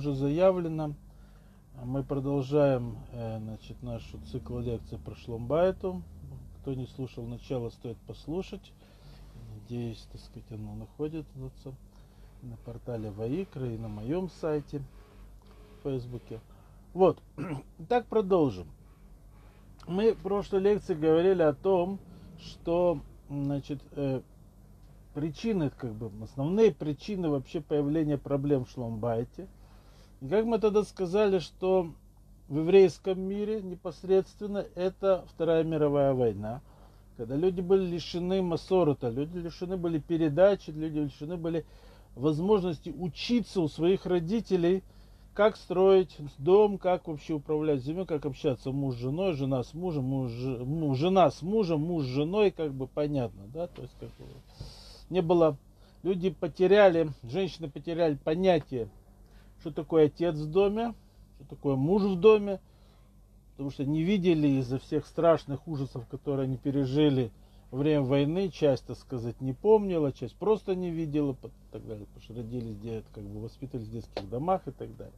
уже заявлено, мы продолжаем э, значит, нашу цикл лекций про Шломбайту. Кто не слушал начало, стоит послушать. Надеюсь, так сказать, оно находится на портале Ваикра и на моем сайте в Фейсбуке. Вот, так продолжим. Мы в прошлой лекции говорили о том, что значит, э, причины, как бы, основные причины вообще появления проблем в Шломбайте. И как мы тогда сказали, что в еврейском мире непосредственно это Вторая мировая война, когда люди были лишены массорота, люди лишены были передачи, люди лишены были возможности учиться у своих родителей, как строить дом, как вообще управлять землей, как общаться муж с женой, жена с мужем, муж, ну, жена с мужем, муж с женой, как бы понятно, да, то есть как бы не было, люди потеряли, женщины потеряли понятие, что такое отец в доме, что такое муж в доме, потому что не видели из-за всех страшных ужасов, которые они пережили во время войны, часть, так сказать, не помнила, часть просто не видела, и так далее, потому что родились, как бы воспитывались в детских домах и так далее.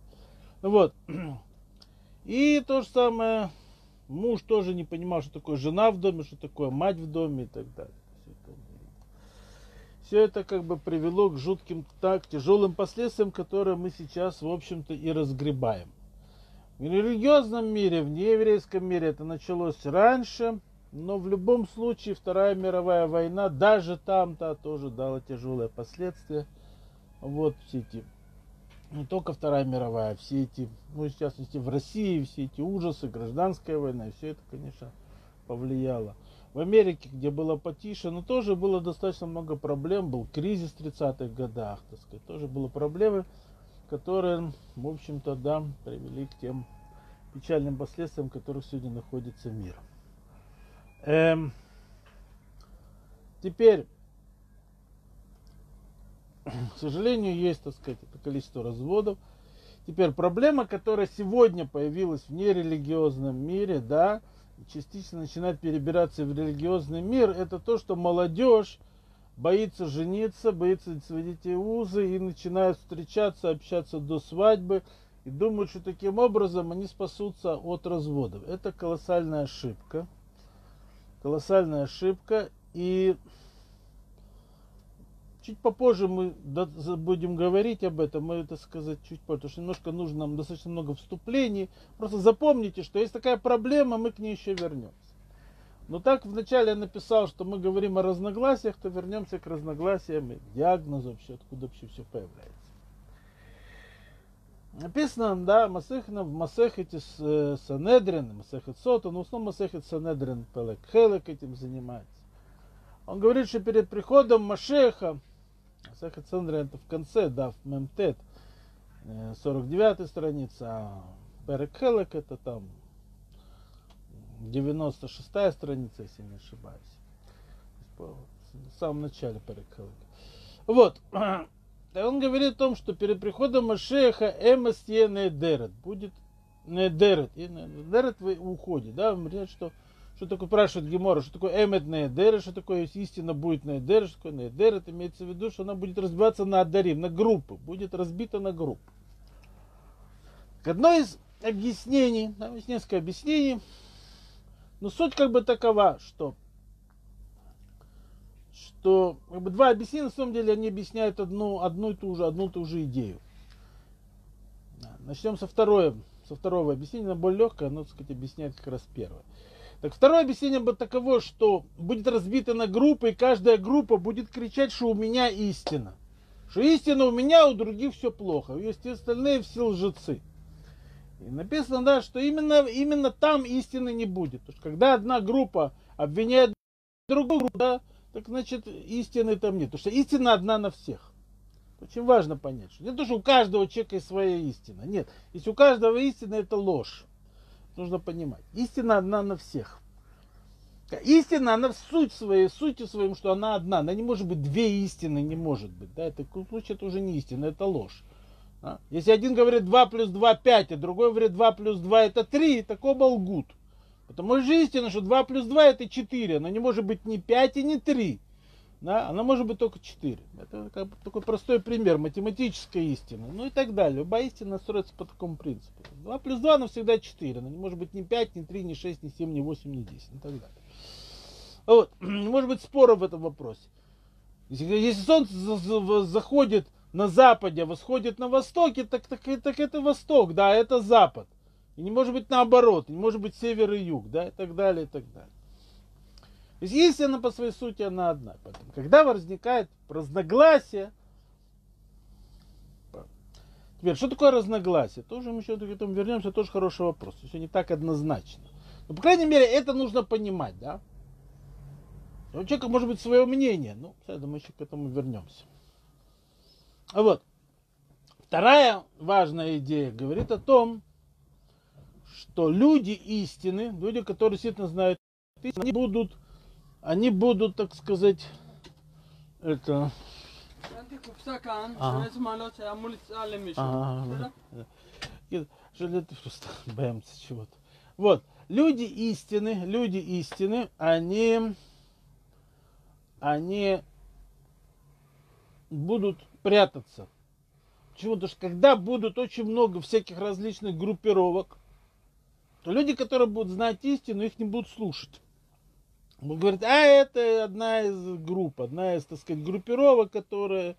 Ну вот. И то же самое, муж тоже не понимал, что такое жена в доме, что такое мать в доме и так далее все это как бы привело к жутким, так тяжелым последствиям, которые мы сейчас, в общем-то, и разгребаем. В религиозном мире, в нееврейском мире это началось раньше, но в любом случае Вторая мировая война, даже там-то тоже дала тяжелые последствия. Вот все эти, не только Вторая мировая, все эти, ну, в частности, в России, все эти ужасы, гражданская война, все это, конечно, повлияло в Америке, где было потише, но тоже было достаточно много проблем, был кризис в 30-х годах, так сказать, тоже были проблемы, которые, в общем-то, да, привели к тем печальным последствиям, в которых сегодня находится мир. Эм, теперь, к сожалению, есть, так сказать, это количество разводов. Теперь проблема, которая сегодня появилась в нерелигиозном мире, да, частично начинает перебираться в религиозный мир, это то, что молодежь боится жениться, боится сводить узы и начинает встречаться, общаться до свадьбы и думают, что таким образом они спасутся от разводов. Это колоссальная ошибка. Колоссальная ошибка. И Чуть попозже мы будем говорить об этом, мы это сказать чуть позже, потому что немножко нужно нам достаточно много вступлений. Просто запомните, что есть такая проблема, мы к ней еще вернемся. Но так вначале я написал, что мы говорим о разногласиях, то вернемся к разногласиям и диагнозу вообще, откуда вообще все появляется. Написано, да, Масехина в Масехете э, Санедрин, Масехет Сота, но в основном Масехет Санедрин Пелек Хелек этим занимается. Он говорит, что перед приходом Машеха, Сахат Сандрин это в конце, да, в Мемтет, 49 э, страница, а Перекхелек это там 96 страница, если не ошибаюсь. В самом начале Перекхелек. Вот. Он говорит о том, что перед приходом Машеха Эмастье Недерет будет Недерет. И Недерет в уходе. Да, он говорит, что что такое, спрашивает Гемора, что такое эмет наэдер, что такое истина будет наэдер, что такое наэдер, это имеется в виду, что она будет разбиваться на адарим, на группы, будет разбита на группы. Одно из объяснений, там есть несколько объяснений, но суть как бы такова, что что как бы, два объяснения, на самом деле, они объясняют одну, одну и ту же, одну и ту же идею. Начнем со, второе, со второго объяснения, оно более легкое, оно, так сказать, объясняет как раз первое. Так второе объяснение будет таково, что будет разбита на группы, и каждая группа будет кричать, что у меня истина. Что истина у меня, а у других все плохо. Есть и остальные все лжецы. И написано, да, что именно, именно там истины не будет. Потому что когда одна группа обвиняет другую группу, да, так значит истины там нет. Потому что истина одна на всех. Очень важно понять, что не то, что у каждого человека есть своя истина. Нет, если у каждого истина, это ложь нужно понимать. Истина одна на всех. Истина, она в суть своей, сути своем, что она одна. Она не может быть две истины, не может быть. Да? Это, в случае это уже не истина, это ложь. Да? Если один говорит 2 плюс 2 5, а другой говорит 2 плюс 2 это 3, такого лгут. Потому что истина, что 2 плюс 2 это 4, но не может быть ни 5 и ни 3. да, она может быть только 4. Это как бы такой простой пример математической истины. Ну и так далее. Любая истина строится по такому принципу. 2 плюс 2, она всегда 4. Она не может быть ни 5, ни 3, ни 6, ни 7, ни 8, ни 10 и так далее. Вот. Может быть спора в этом вопросе. Если, если солнце заходит на западе, а восходит на востоке, так, так, так это восток, да, это запад. И не может быть наоборот, не может быть север и юг, да, и так далее, и так далее. То есть истина по своей сути она одна. Поэтому, когда возникает разногласие, теперь, что такое разногласие? Тоже мы еще к этому вернемся, тоже хороший вопрос. Все не так однозначно. Но, по крайней мере, это нужно понимать, да? У человека может быть свое мнение. Ну, я думаю, еще к этому вернемся. А вот. Вторая важная идея говорит о том, что люди истины, люди, которые действительно знают истину, они будут, они будут, так сказать, это... Что это просто боимся чего-то. Вот, люди истины, люди истины, они, они будут прятаться. Почему? Потому что когда будут очень много всяких различных группировок, то люди, которые будут знать истину, их не будут слушать. Будут говорить, а это одна из групп, одна из, так сказать, группировок, которые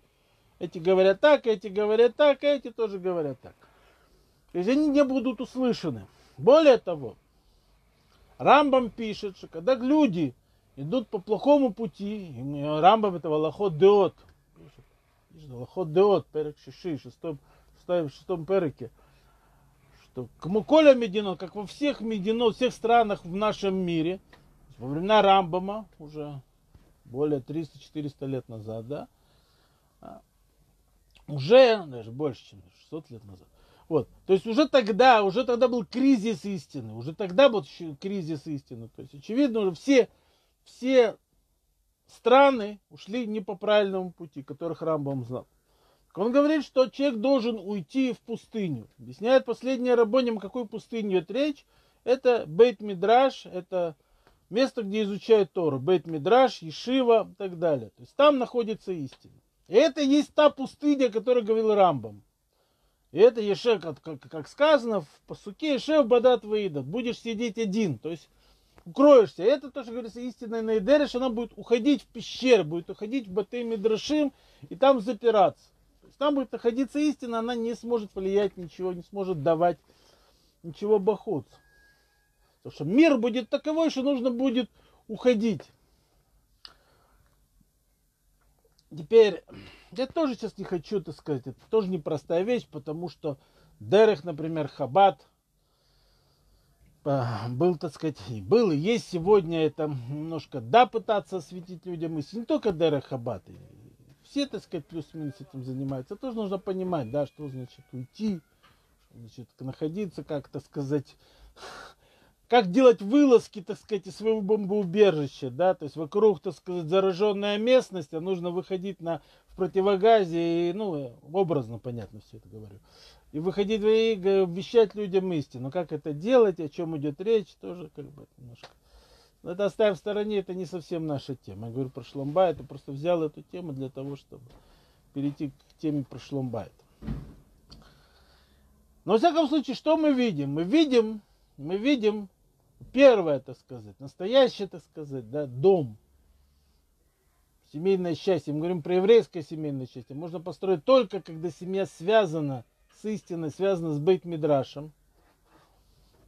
эти говорят так, эти говорят так, эти тоже говорят так. То есть они не будут услышаны. Более того, Рамбам пишет, что когда люди идут по плохому пути, Рамбам это Валахот Деот, Валахот Деот, перек Шиши, шестом, шестом, шестом переке, что Камуколя Медино, как во всех Медино, всех странах в нашем мире, во времена Рамбама, уже более 300-400 лет назад, да, а, уже, даже больше, чем 600 лет назад, вот, то есть уже тогда, уже тогда был кризис истины, уже тогда был кризис истины, то есть очевидно уже все, все страны ушли не по правильному пути, которых Рамбам знал. Он говорит, что человек должен уйти в пустыню. Объясняет последняя рабоним, какой пустыню идет речь. Это Бейт Мидраш, это место, где изучают Тору. Бейт Мидраш, Ешива и так далее. То есть там находится истина. И это есть та пустыня, о которой говорил Рамбам. И это Ешев, как, как, как сказано в посуке, Ешев Бадат Ваидат. Будешь сидеть один. То есть укроешься. Это тоже говорится истинная Нейдереш, она будет уходить в пещеры, будет уходить в Батей Мидрашим и там запираться. То есть там будет находиться истина, она не сможет влиять ничего, не сможет давать ничего бахуцу. Потому что мир будет таковой, что нужно будет уходить. Теперь, я тоже сейчас не хочу, так сказать, это тоже непростая вещь, потому что Дерех, например, Хабат – был, так сказать, и был, и есть сегодня это немножко, да, пытаться осветить людям мысли, не только Дера Хабат, все, так сказать, плюс-минус этим занимаются, тоже нужно понимать, да, что значит уйти, значит, находиться, как, так сказать, как делать вылазки, так сказать, из своего бомбоубежища, да, то есть вокруг, так сказать, зараженная местность, а нужно выходить на, в противогазе, и, ну, образно, понятно, все это говорю и выходить и вещать людям истину. Как это делать, о чем идет речь, тоже как бы немножко. Но это оставим в стороне, это не совсем наша тема. Я говорю про шломбайт, я просто взял эту тему для того, чтобы перейти к теме про шломбайт. Но, во всяком случае, что мы видим? Мы видим, мы видим, первое, так сказать, настоящее, так сказать, да, дом. Семейное счастье. Мы говорим про еврейское семейное счастье. Можно построить только, когда семья связана с истиной, связано с бейт мидрашем.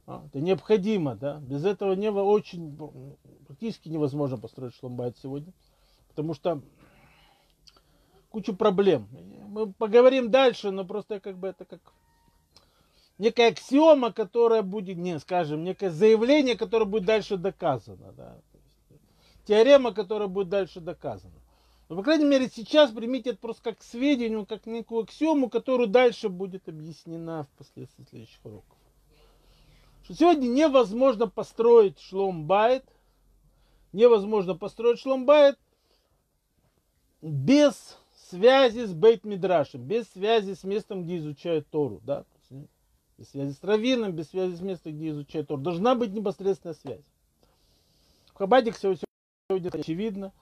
А, это необходимо, да. Без этого не очень практически невозможно построить шломбайт сегодня, потому что кучу проблем. Мы поговорим дальше, но просто как бы это как некая аксиома, которая будет, не, скажем, некое заявление, которое будет дальше доказано, да. Теорема, которая будет дальше доказана. Но, по крайней мере, сейчас примите это просто как сведению, как некую аксиому, которую дальше будет объяснена в последствии следующих уроков. Что сегодня невозможно построить шломбайт, невозможно построить шломбайт без связи с бейт мидрашем, без связи с местом, где изучают Тору, да, без связи с раввином, без связи с местом, где изучают Тору. Должна быть непосредственная связь. В Хабаде сегодня очевидно.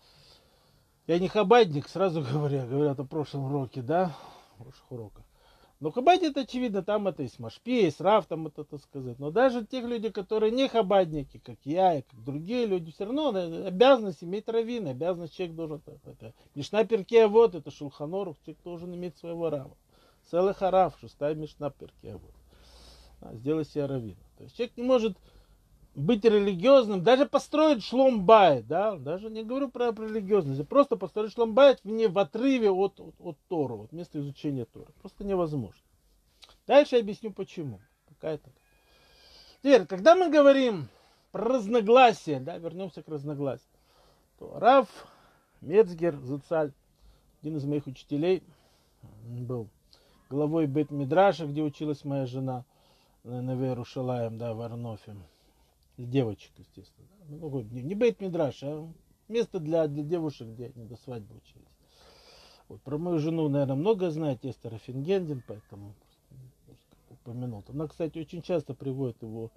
Я не хабадник, сразу говоря, говорят о прошлом уроке, да? В прошлых уроках. Но это очевидно, там это есть Машпи, есть Рав, там это, так сказать. Но даже тех людей, которые не хабадники, как я и как другие люди, все равно обязанность иметь раввина, обязанность человек должен. Это, Мишна Перке, вот это Шулханорух, человек должен иметь своего рава. Целый харав, шестая Мишна Перке, вот. А, сделай себе раввина. То есть человек не может быть религиозным, даже построить шломбайт, да, даже не говорю про религиозность, просто построить шломбайт вне в отрыве от, от, от Тору, от места изучения Тора. Просто невозможно. Дальше я объясню почему. Какая то Теперь, когда мы говорим про разногласия, да, вернемся к разногласиям, то Раф Мецгер Зуцаль, один из моих учителей, был главой Бет Мидраша, где училась моя жена, на Веру Шалаем, да, в Арнофе девочек, естественно. Ну, не бейт мидраш, а место для, для девушек, где они до свадьбы учились. Вот, про мою жену, наверное, много знаете, Эстер Фингендин, поэтому упомянул. Она, кстати, очень часто приводит его,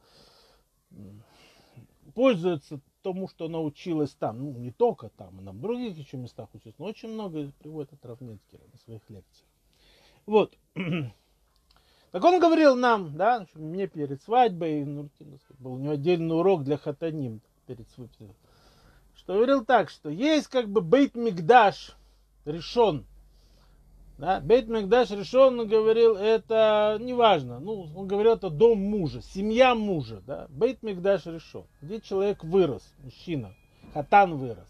пользуется тому, что она училась там. Ну, не только там, она в других еще местах училась, но очень много приводит от Равнецкера на своих лекциях. Вот. Так он говорил нам, да, мне перед свадьбой, ну, был у него отдельный урок для хатаним перед свадьбой, что говорил так, что есть как бы бейт мигдаш решен. Да, бейт мигдаш решен, он говорил, это неважно. Ну, он говорил, это дом мужа, семья мужа. Да? Бейт мигдаш решен. Где человек вырос, мужчина, хатан вырос.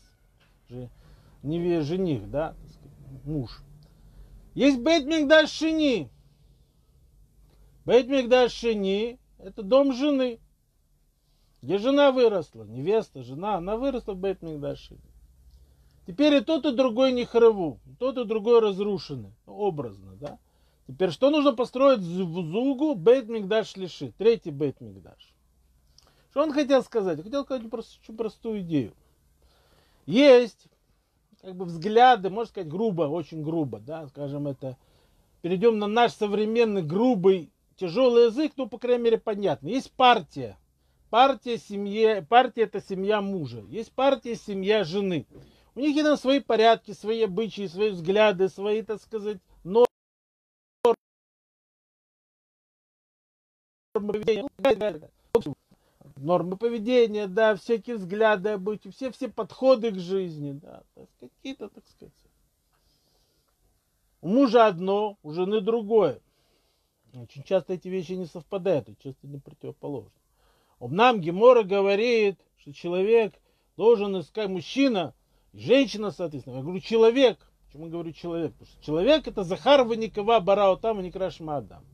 Жених, да, муж. Есть бейт мигдаш шини, Бейт Шини – это дом жены. Где жена выросла, невеста, жена, она выросла в Бейт Теперь и тот, и другой не храву, и тот, и другой разрушены, образно, да. Теперь что нужно построить в Зугу? Бейт Лиши, третий Бейт. Что он хотел сказать? Хотел сказать очень простую идею. Есть как бы взгляды, можно сказать, грубо, очень грубо, да, скажем это, перейдем на наш современный грубый тяжелый язык, ну, по крайней мере, понятно. Есть партия. Партия, семье, партия это семья мужа. Есть партия, семья жены. У них там свои порядки, свои обычаи, свои взгляды, свои, так сказать, нормы поведения. Нормы поведения, да, всякие взгляды, обычаи, все, все подходы к жизни, да, какие-то, так сказать. У мужа одно, у жены другое. Очень часто эти вещи не совпадают, и часто не противоположны. Обнам Гемора говорит, что человек должен искать мужчина, женщина, соответственно. Я говорю человек. Почему я говорю человек? Потому что человек это Захар Ваникова Барао там и Адам.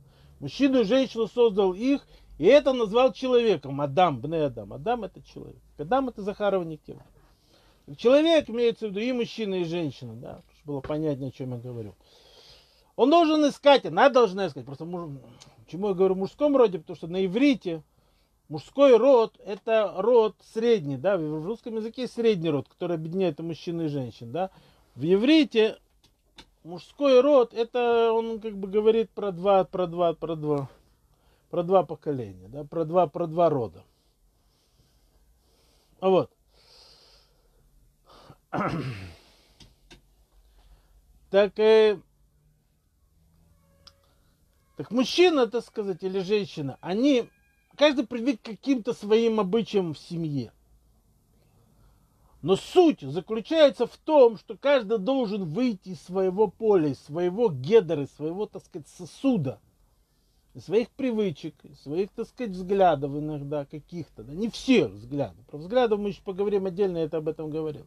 Мужчину и женщину создал их, и это назвал человеком. Адам, Бне Адам. Адам это человек. Адам это Захар Ваникова. Человек имеется в виду и мужчина, и женщина, да, чтобы было понятнее, о чем я говорю. Он должен искать, она должна искать. Просто муж... почему я говорю в мужском роде, потому что на иврите мужской род это род средний, да, в русском языке средний род, который объединяет и мужчин и женщин, да. В иврите мужской род это он как бы говорит про два, про два, про два, про два поколения, да, про два, про два рода. А вот. Так э, так мужчина, так сказать, или женщина, они, каждый привык к каким-то своим обычаям в семье. Но суть заключается в том, что каждый должен выйти из своего поля, из своего гедера, из своего, так сказать, сосуда, из своих привычек, из своих, так сказать, взглядов иногда каких-то. Да, не все взгляды. Про взгляды мы еще поговорим отдельно, я это об этом говорил.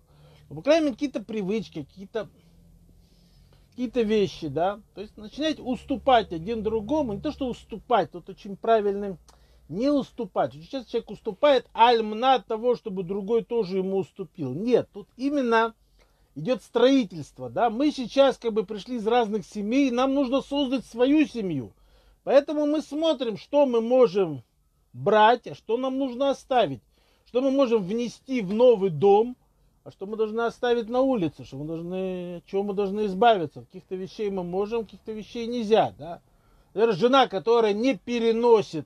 Но, по крайней мере, какие-то привычки, какие-то какие-то вещи, да, то есть начинать уступать один другому, не то что уступать, тут очень правильно не уступать. Сейчас человек уступает альмна того, чтобы другой тоже ему уступил. Нет, тут именно идет строительство, да, мы сейчас как бы пришли из разных семей, нам нужно создать свою семью. Поэтому мы смотрим, что мы можем брать, а что нам нужно оставить, что мы можем внести в новый дом – а что мы должны оставить на улице, что мы должны, чего мы должны избавиться. Каких-то вещей мы можем, каких-то вещей нельзя. Да? Например, жена, которая не переносит,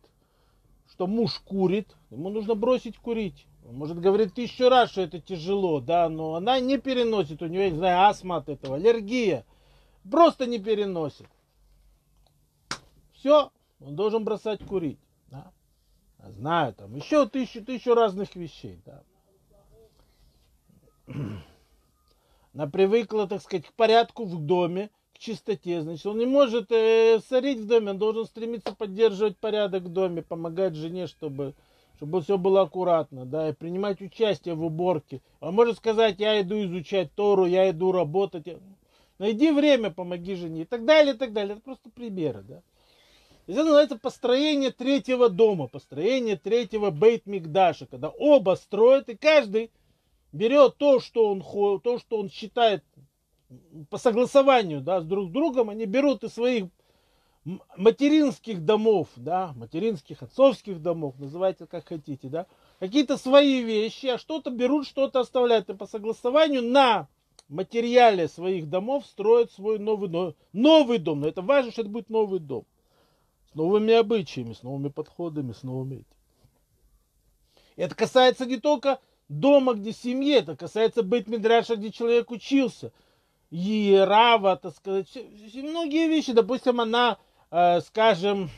что муж курит, ему нужно бросить курить. может говорить тысячу раз, что это тяжело, да, но она не переносит, у нее, не знаю, астма от этого, аллергия, просто не переносит. Все, он должен бросать курить, да. Знаю, там еще тысячу, тысячу разных вещей, да. Она привыкла, так сказать, к порядку в доме, к чистоте. Значит, он не может э, сорить в доме, он должен стремиться поддерживать порядок в доме, помогать жене, чтобы, чтобы все было аккуратно, да, и принимать участие в уборке. Он может сказать, я иду изучать Тору, я иду работать. Найди время, помоги жене и так далее, и так далее. Это просто примеры, да. Это называется построение третьего дома, построение третьего бейт Мигдаша, когда оба строят, и каждый берет то, что он, то, что он считает по согласованию да, с друг другом, они берут из своих материнских домов, да, материнских, отцовских домов, называйте как хотите, да, какие-то свои вещи, а что-то берут, что-то оставляют, и по согласованию на материале своих домов строят свой новый, новый дом. Но это важно, что это будет новый дом. С новыми обычаями, с новыми подходами, с новыми этим. Это касается не только дома, где семье, это касается быть Мидраша, где человек учился. И Рава, так сказать, многие вещи, допустим, она, э, скажем,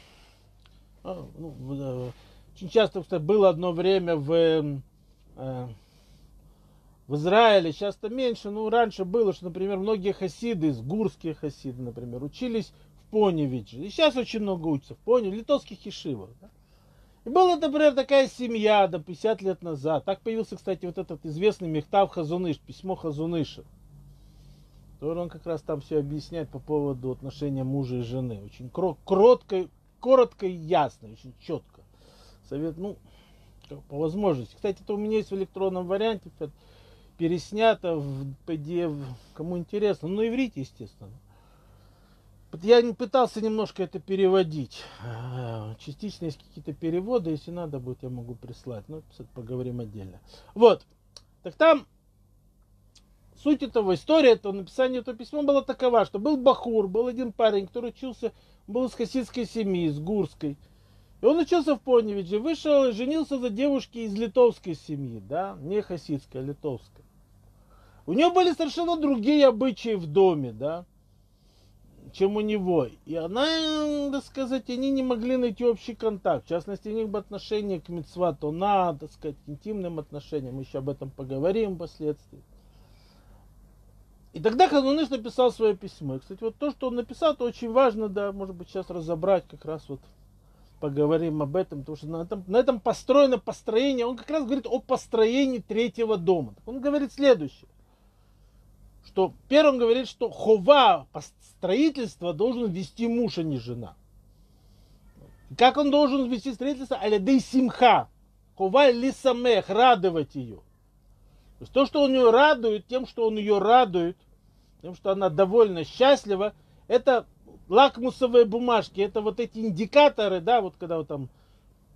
э, ну, э, очень часто, было одно время в, э, в Израиле, сейчас-то меньше, ну, раньше было, что, например, многие хасиды, гурские хасиды, например, учились в Поневиче. И сейчас очень много учатся в Поне, в литовских ешивах. Да? Была, например, такая семья до 50 лет назад. Так появился, кстати, вот этот известный Мехтав Хазуныш, письмо Хазуныша. Который он как раз там все объясняет по поводу отношения мужа и жены. Очень кротко, коротко и ясно, очень четко. Совет, ну, по возможности. Кстати, это у меня есть в электронном варианте, переснято в PDF, кому интересно. Ну, на иврите, естественно. Я пытался немножко это переводить. А, частично есть какие-то переводы, если надо будет, я могу прислать. Но ну, поговорим отдельно. Вот. Так там суть этого, история этого написания этого письма была такова, что был Бахур, был один парень, который учился, был из хасидской семьи, из Гурской. И он учился в Поневиче, вышел и женился за девушки из литовской семьи, да, не хасидской, а литовской. У нее были совершенно другие обычаи в доме, да чем у него. И она, так сказать, они не могли найти общий контакт. В частности, у них бы отношение к мецвату на, так сказать, интимным отношениям. Мы еще об этом поговорим впоследствии. И тогда Хануныш написал свое письмо. И, кстати, вот то, что он написал, это очень важно, да, может быть, сейчас разобрать, как раз вот поговорим об этом, потому что на этом, на этом построено построение, он как раз говорит о построении третьего дома. Он говорит следующее что первым говорит, что хова строительство должен вести муж, а не жена. Как он должен вести строительство? Алядей симха. Хова лисамех, радовать ее. То есть то, что он ее радует, тем, что он ее радует, тем, что она довольно счастлива, это лакмусовые бумажки, это вот эти индикаторы, да, вот когда вот там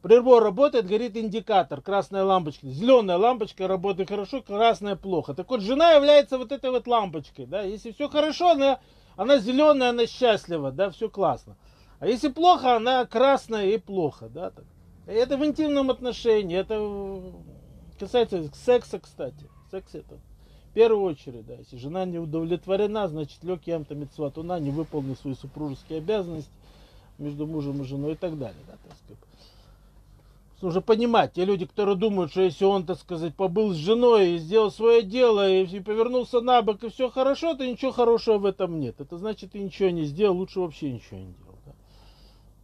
Прибор работает, горит индикатор, красная лампочка. Зеленая лампочка работает хорошо, красная плохо. Так вот, жена является вот этой вот лампочкой. Да? Если все хорошо, она, она зеленая, она счастлива, да, все классно. А если плохо, она красная и плохо. Да? Это в интимном отношении, это касается секса, кстати. Секс это в первую очередь, да. Если жена не удовлетворена, значит лег ям-то митцватуна, не выполнил свои супружеские обязанности между мужем и женой и так далее. Да, так сказать нужно понимать, те люди, которые думают, что если он, так сказать, побыл с женой и сделал свое дело, и, повернулся на бок, и все хорошо, то ничего хорошего в этом нет. Это значит, ты ничего не сделал, лучше вообще ничего не делал. Да?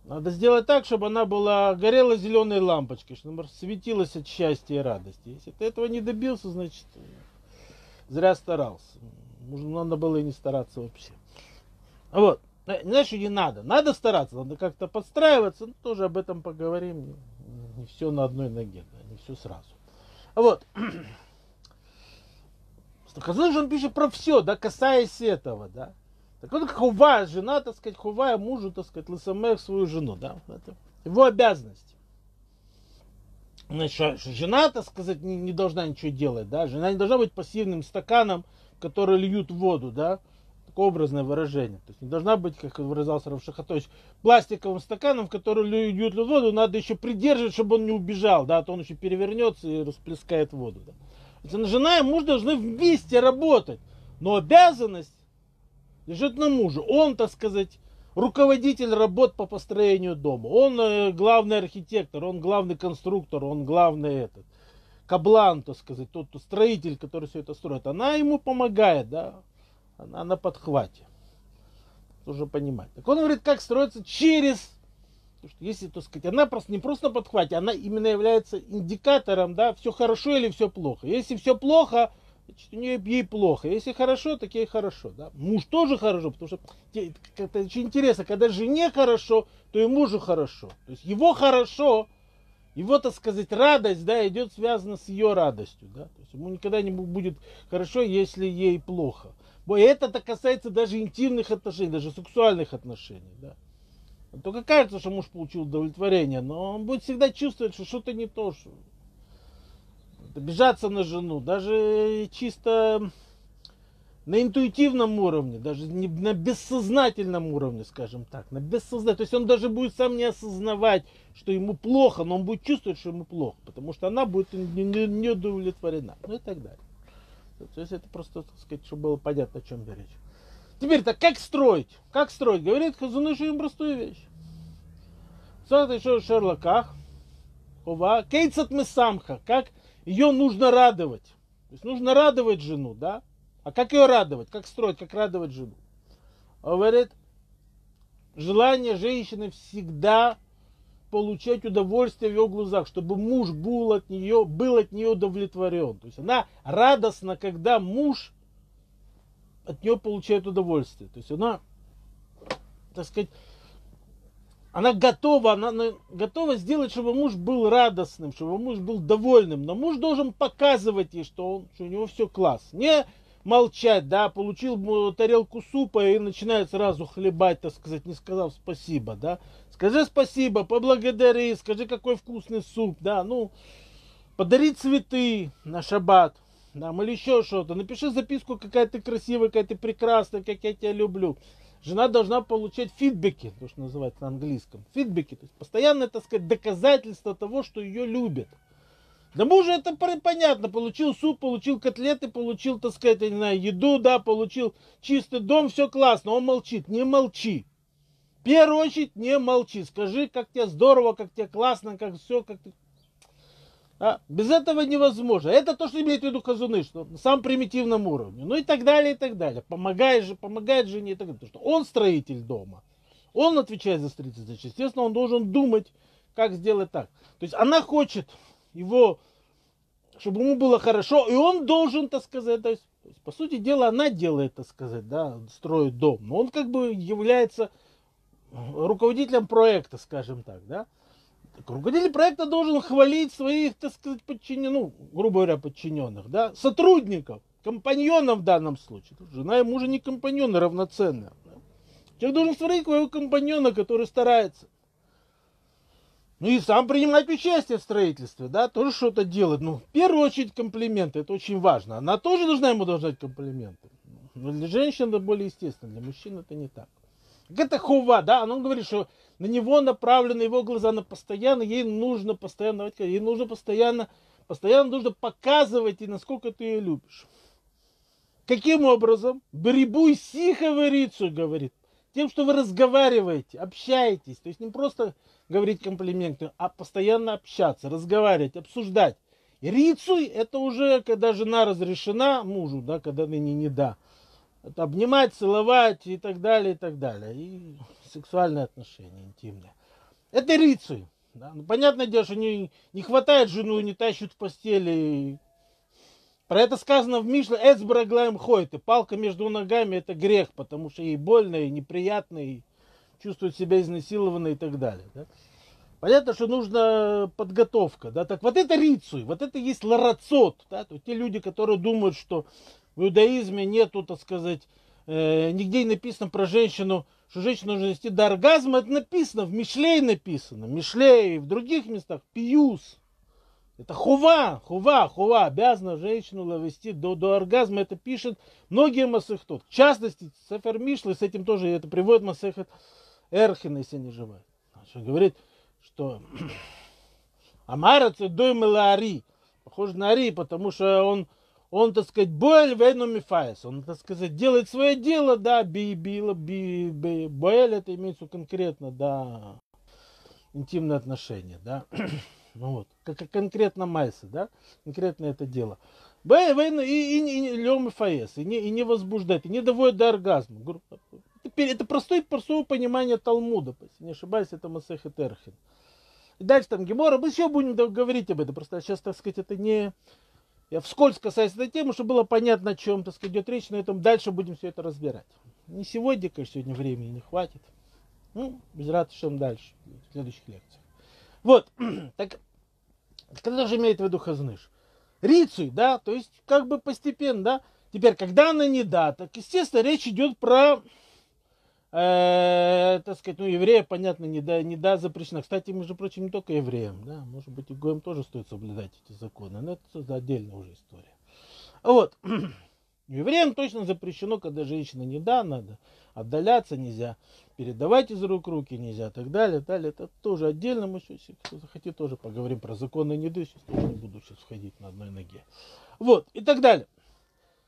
Надо сделать так, чтобы она была, горела зеленой лампочкой, чтобы светилась от счастья и радости. Если ты этого не добился, значит, зря старался. Может, надо было и не стараться вообще. Вот. Знаешь, не надо. Надо стараться, надо как-то подстраиваться. Ну, тоже об этом поговорим не все на одной ноге, да, не все сразу. Вот. Хазон он пишет про все, да, касаясь этого, да. Так вот, хува, жена, так сказать, хувая мужу, так сказать, лысамех свою жену, да, это его обязанность. Значит, жена, так сказать, не, не должна ничего делать, да, жена не должна быть пассивным стаканом, который льют воду, да. Такое образное выражение. То есть не должна быть, как выразался Равшахатович, пластиковым стаканом, в который льют воду, надо еще придерживать, чтобы он не убежал, да, а то он еще перевернется и расплескает воду. Да. Жена и муж должны вместе работать, но обязанность лежит на муже. Он, так сказать, руководитель работ по построению дома. Он э, главный архитектор, он главный конструктор, он главный этот каблан, так сказать, тот строитель, который все это строит. Она ему помогает, да, она на подхвате. Нужно понимать. Так он говорит, как строится через что если, так сказать, она просто не просто на подхвате, она именно является индикатором, да, все хорошо или все плохо. Если все плохо, значит, у нее ей плохо. Если хорошо, так ей хорошо. Да? Муж тоже хорошо, потому что это очень интересно, когда жене хорошо, то и мужу хорошо. То есть его хорошо, его, так сказать, радость, да, идет связана с ее радостью, да. То есть ему никогда не будет хорошо, если ей плохо. Это касается даже интимных отношений, даже сексуальных отношений, да. Только кажется, что муж получил удовлетворение, но он будет всегда чувствовать, что что-то не то, что обижаться на жену, даже чисто на интуитивном уровне, даже не на бессознательном уровне, скажем так, на бессознательном. То есть он даже будет сам не осознавать, что ему плохо, но он будет чувствовать, что ему плохо, потому что она будет не, не, не удовлетворена, ну и так далее. То есть это просто, так сказать, чтобы было понятно, о чем речь. Теперь-то как строить? Как строить? Говорит Хазуныш простую вещь. Что в Шерлоках. Хова. Кейцат самха. Как ее нужно радовать. То есть нужно радовать жену, да? А как ее радовать? Как строить? Как радовать жену? Говорит, желание женщины всегда получать удовольствие в ее глазах, чтобы муж был от нее, был от нее удовлетворен. То есть она радостна, когда муж от нее получает удовольствие. То есть она, так сказать, она готова, она готова сделать, чтобы муж был радостным, чтобы муж был довольным. Но муж должен показывать ей, что, он, что у него все класс. Не молчать, да, получил тарелку супа и начинает сразу хлебать, так сказать, не сказав спасибо, да. Скажи спасибо, поблагодари, скажи, какой вкусный суп, да, ну, подари цветы на шаббат там, или еще что-то. Напиши записку, какая ты красивая, какая ты прекрасная, как я тебя люблю. Жена должна получать фидбэки, то, что называется на английском. Фидбэки, то есть постоянно, так сказать, доказательство того, что ее любят. Да мужа это понятно, получил суп, получил котлеты, получил, так сказать, не знаю, еду, да, получил чистый дом, все классно, он молчит, не молчи. В первую очередь не молчи, скажи, как тебе здорово, как тебе классно, как все, как ты а? Без этого невозможно. Это то, что имеет в виду Казуны, что на самом примитивном уровне. Ну и так далее, и так далее. Помогает же, помогает жене и так далее. Потому что он строитель дома. Он отвечает за строительство. Естественно, он должен думать, как сделать так. То есть она хочет его, чтобы ему было хорошо, и он должен, так сказать, то есть, по сути дела, она делает, так сказать, да, строит дом. Но он как бы является руководителем проекта, скажем так, да. Руководитель проекта должен хвалить своих, так сказать, подчиненных, ну, грубо говоря, подчиненных, да, сотрудников, компаньонов в данном случае. Жена и мужа не компаньоны равноценные. Да. Человек должен смотреть своего компаньона, который старается. Ну и сам принимать участие в строительстве, да, тоже что-то делать. Ну, в первую очередь комплименты, это очень важно. Она тоже должна ему должать комплименты. Но для женщин это более естественно, для мужчин это не так. Это хува, да, он говорит, что на него направлены его глаза, на постоянно, ей нужно постоянно, ей нужно постоянно, постоянно нужно показывать, и насколько ты ее любишь. Каким образом? Брибуй сихаверицу, говорит. Тем, что вы разговариваете, общаетесь. То есть не просто говорить комплименты, а постоянно общаться, разговаривать, обсуждать. И рицуй это уже когда жена разрешена мужу, да, когда ныне не да это обнимать, целовать и так далее, и так далее. И сексуальные отношения интимные. Это рицуй. Да? Ну, понятное дело, что не, не хватает жену, не тащут в постели. Про это сказано в Мишле, эцбраглаем ходит. И палка между ногами это грех, потому что ей больно и неприятно, и чувствует себя изнасилованной и так далее. Да? Понятно, что нужна подготовка. Да? Так вот это рицуй, вот это есть ларацот. Да? То те люди, которые думают, что в иудаизме нету, так сказать, э, нигде не написано про женщину, что женщина нужно нести до оргазма. Это написано, в Мишлей написано. Мишлей, в других местах, пиюс. Это хува, хува, хува, обязана женщину довести до, до оргазма. Это пишет многие масыхтот. В частности, Сефер Мишлы с этим тоже это приводит Масехет Эрхин, если не живет. Он говорит, что Амара цедой мелари, похож на Ари, потому что он, он, так сказать, боэль вейну мифаес. Он, так сказать, делает свое дело, да, би, би, би, би, боэль, это имеется конкретно, да, интимные отношения, да. Ну вот, как конкретно Майса, да, конкретно это дело. Б, вейну, и, и, и, и лем и фаес, и не, и не возбуждает, и не доводит до оргазма. Это, простое, простое понимание Талмуда, если не ошибаюсь, это Масеха Терхин. И дальше там Гемора, мы еще будем говорить об этом, просто сейчас, так сказать, это не... Я вскользь касаюсь этой темы, чтобы было понятно, о чем, так сказать, идет речь, но этом дальше будем все это разбирать. Не сегодня, конечно, сегодня времени не хватит. Ну, без ратышем дальше, в следующих лекциях. Вот, так, когда же имеет в виду Хазныш? Рицуй, да, то есть как бы постепенно, да. Теперь, когда она не да, так, естественно, речь идет про э, так сказать, ну, евреев, понятно, не да, не да запрещено. Кстати, между прочим, не только евреям, да, может быть, и гоем тоже стоит соблюдать эти законы, но это отдельная уже история. Вот. Евреям точно запрещено, когда женщина не да, надо отдаляться нельзя, передавать из рук руки нельзя, так далее, далее. Это тоже отдельно, мы еще, кто захотит, тоже поговорим про законы неды, сейчас тоже не буду сейчас входить на одной ноге. Вот, и так далее.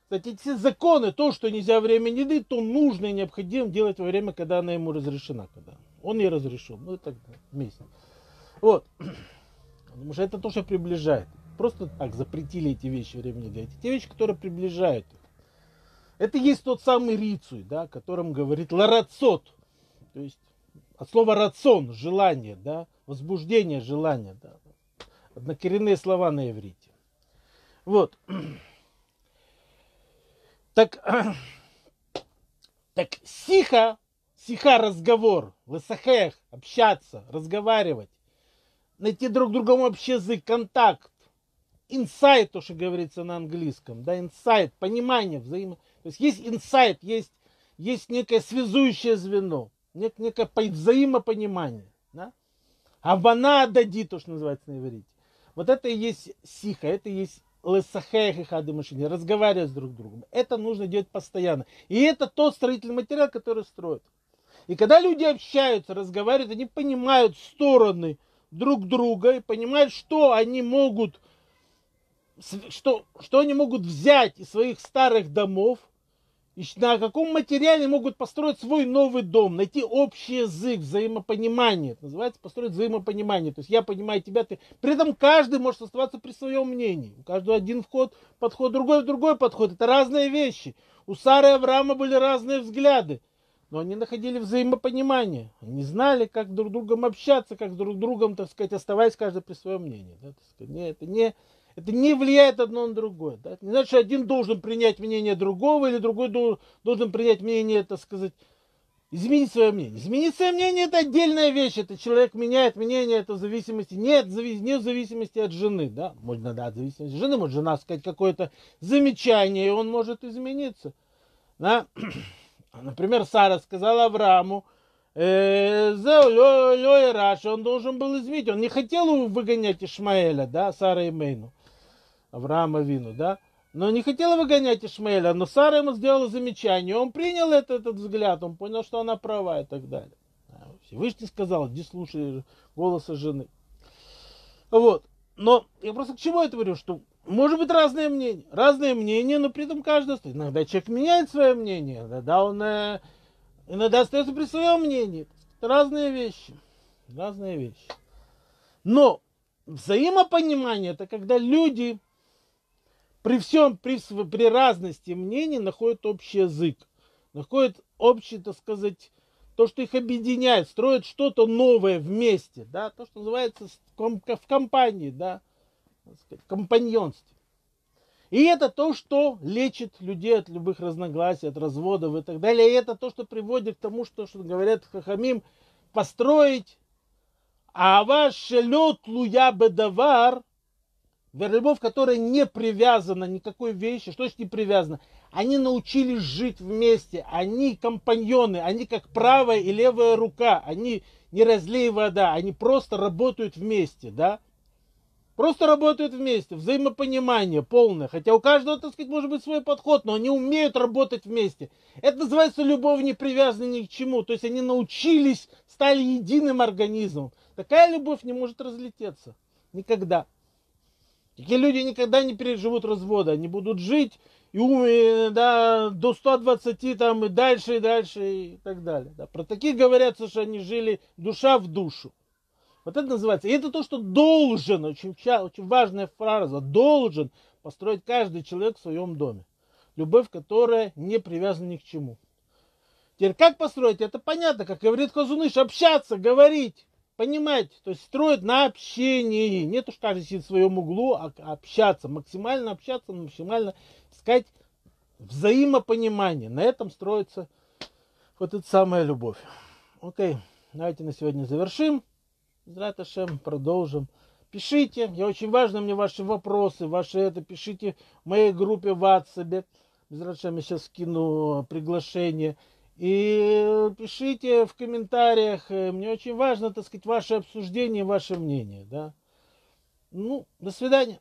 Кстати, эти законы, то, что нельзя время еды, то нужно и необходимо делать во время, когда она ему разрешена. Когда он ей разрешил. Ну и так далее. Вместе. Вот. Потому что это то, что приближает. Просто так запретили эти вещи времени еды. Эти те вещи, которые приближают их. Это есть тот самый рицуй, да, о котором говорит ларацот. То есть от слова рацион, желание, да, возбуждение желания. Да. Однокоренные слова на иврите. Вот. Так, так сиха, сиха разговор, лысахех, общаться, разговаривать, найти друг другому общий язык, контакт, инсайт, то, что говорится на английском, да, инсайт, понимание, взаимо... То есть есть инсайт, есть, есть некое связующее звено, нек, некое взаимопонимание, да. Авана дади, то, что называется на иврите. Вот это и есть сиха, это и есть разговаривать с друг другом. Это нужно делать постоянно. И это тот строительный материал, который строят. И когда люди общаются, разговаривают, они понимают стороны друг друга и понимают, что они могут, что, что они могут взять из своих старых домов – на каком материале могут построить свой новый дом, найти общий язык, взаимопонимание. Это называется построить взаимопонимание. То есть я понимаю тебя, ты. При этом каждый может оставаться при своем мнении. У каждого один вход, подход, другой, другой подход. Это разные вещи. У Сары и Авраама были разные взгляды. Но они находили взаимопонимание. Они знали, как друг с другом общаться, как друг с другом, так сказать, оставаясь каждый при своем мнении. Да, сказать. Не, это не это не влияет одно на другое. Да? Не значит, что один должен принять мнение другого, или другой должен принять мнение, так сказать, изменить свое мнение. Изменить свое мнение это отдельная вещь. Это человек меняет мнение, это в зависимости, нет, не в зависимости от жены. Да? Можно, да, в зависимости от жены, может жена сказать какое-то замечание, и он может измениться. Да? Например, Сара сказала Аврааму, э, он должен был изменить. Он не хотел выгонять Ишмаэля, да, Сара и Мейну. Авраама Вину, да? Но не хотела выгонять Ишмаэля, но Сара ему сделала замечание, он принял этот, этот взгляд, он понял, что она права и так далее. Всевышний сказал, иди слушай голоса жены. Вот. Но я просто к чему это говорю, что может быть разные мнения. Разные мнения, но при этом каждый... Иногда человек меняет свое мнение, иногда он э, иногда остается при своем мнении. Это разные вещи. Разные вещи. Но взаимопонимание это когда люди при всем, при, при разности мнений находят общий язык, находят общий, так сказать, то, что их объединяет, строят что-то новое вместе, да, то, что называется в компании, да, компаньонстве. И это то, что лечит людей от любых разногласий, от разводов и так далее. И это то, что приводит к тому, что, что говорят Хахамим, построить а ваш шелет луя бедавар – любовь, которая не привязана никакой вещи. Что значит не привязана? Они научились жить вместе. Они компаньоны. Они как правая и левая рука. Они не разлей вода. Они просто работают вместе, да? Просто работают вместе, взаимопонимание полное. Хотя у каждого, так сказать, может быть свой подход, но они умеют работать вместе. Это называется любовь не привязана ни к чему. То есть они научились, стали единым организмом. Такая любовь не может разлететься. Никогда. Такие люди никогда не переживут развода. Они будут жить и, да, до 120 там и дальше, и дальше, и так далее. Да. Про таких говорят, что они жили душа в душу. Вот это называется. И это то, что должен, очень, очень важная фраза, должен построить каждый человек в своем доме. Любовь, которая не привязана ни к чему. Теперь как построить? Это понятно, как говорит Хазуныш, общаться, говорить, понимать, то есть строить на общении. Не то, что каждый сидит в своем углу, а общаться, максимально общаться, максимально искать взаимопонимание. На этом строится вот эта самая любовь. Окей, давайте на сегодня завершим. Зраташем, продолжим. Пишите, я очень важно мне ваши вопросы, ваши это, пишите в моей группе в WhatsApp. Зраташем, я сейчас скину приглашение. И пишите в комментариях, мне очень важно, так сказать, ваше обсуждение, ваше мнение, да. Ну, до свидания.